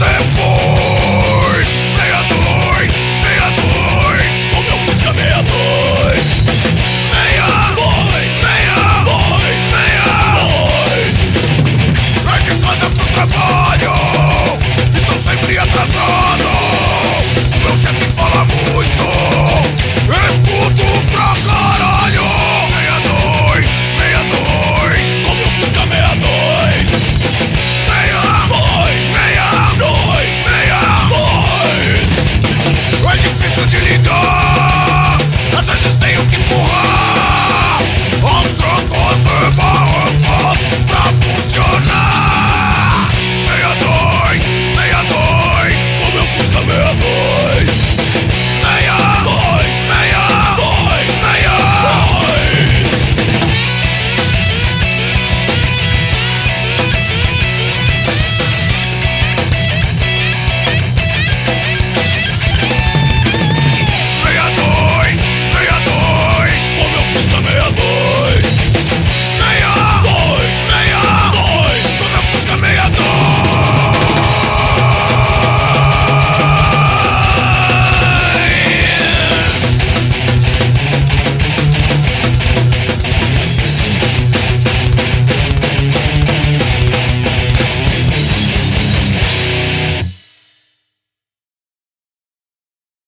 them.